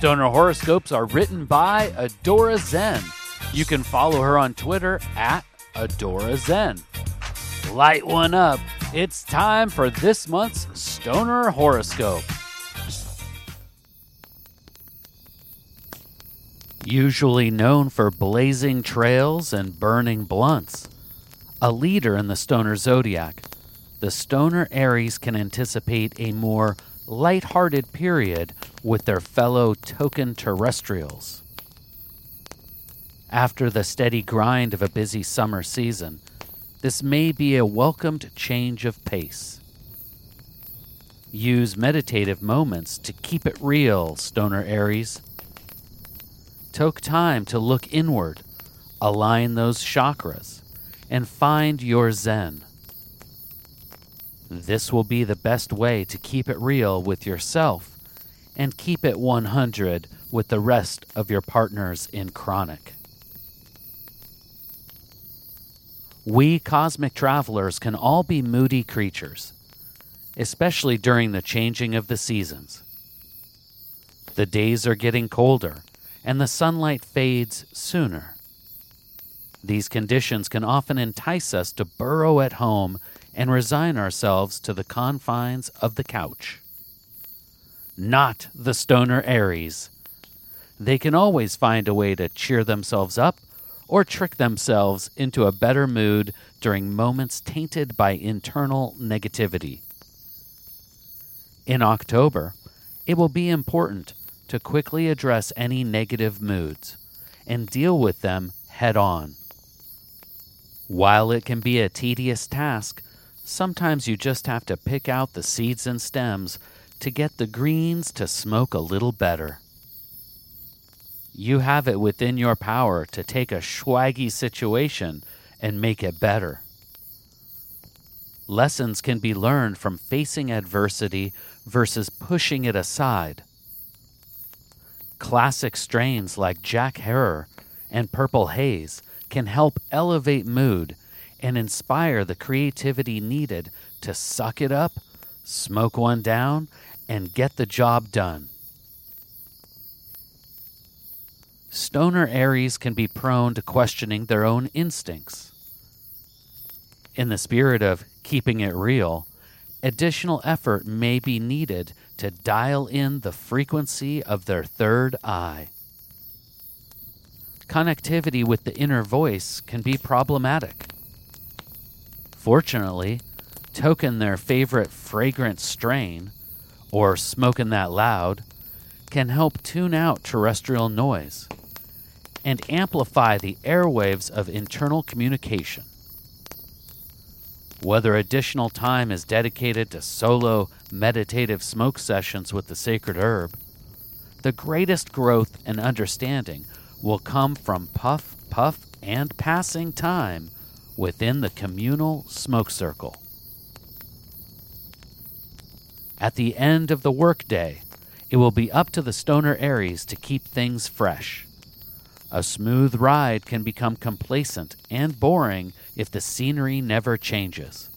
Stoner horoscopes are written by Adora Zen. You can follow her on Twitter at Adora Zen. Light one up. It's time for this month's Stoner horoscope. Usually known for blazing trails and burning blunts, a leader in the Stoner zodiac, the Stoner Aries can anticipate a more light-hearted period with their fellow token terrestrials. After the steady grind of a busy summer season, this may be a welcomed change of pace. Use meditative moments to keep it real, Stoner Aries. Take time to look inward, align those chakras, and find your Zen. This will be the best way to keep it real with yourself and keep it 100 with the rest of your partners in chronic. We cosmic travelers can all be moody creatures, especially during the changing of the seasons. The days are getting colder and the sunlight fades sooner. These conditions can often entice us to burrow at home and resign ourselves to the confines of the couch. Not the stoner Aries. They can always find a way to cheer themselves up or trick themselves into a better mood during moments tainted by internal negativity. In October, it will be important to quickly address any negative moods and deal with them head on. While it can be a tedious task, sometimes you just have to pick out the seeds and stems to get the greens to smoke a little better. You have it within your power to take a swaggy situation and make it better. Lessons can be learned from facing adversity versus pushing it aside. Classic strains like Jack Herer and Purple Haze can help elevate mood and inspire the creativity needed to suck it up, smoke one down, and get the job done. Stoner Aries can be prone to questioning their own instincts. In the spirit of keeping it real, additional effort may be needed to dial in the frequency of their third eye. Connectivity with the inner voice can be problematic. Fortunately, token their favorite fragrant strain, or smoking that loud, can help tune out terrestrial noise and amplify the airwaves of internal communication. Whether additional time is dedicated to solo meditative smoke sessions with the sacred herb, the greatest growth and understanding will come from puff, puff, and passing time within the communal smoke circle. At the end of the workday, it will be up to the stoner Aries to keep things fresh. A smooth ride can become complacent and boring if the scenery never changes.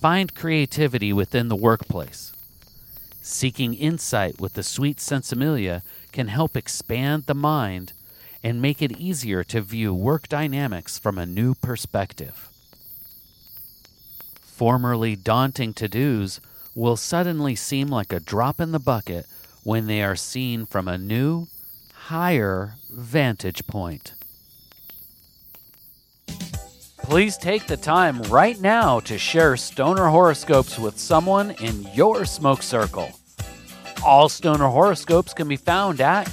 Find creativity within the workplace. Seeking insight with the sweet sinsemilla can help expand the mind and make it easier to view work dynamics from a new perspective. Formerly daunting to dos will suddenly seem like a drop in the bucket when they are seen from a new, higher vantage point. Please take the time right now to share stoner horoscopes with someone in your smoke circle. All stoner horoscopes can be found at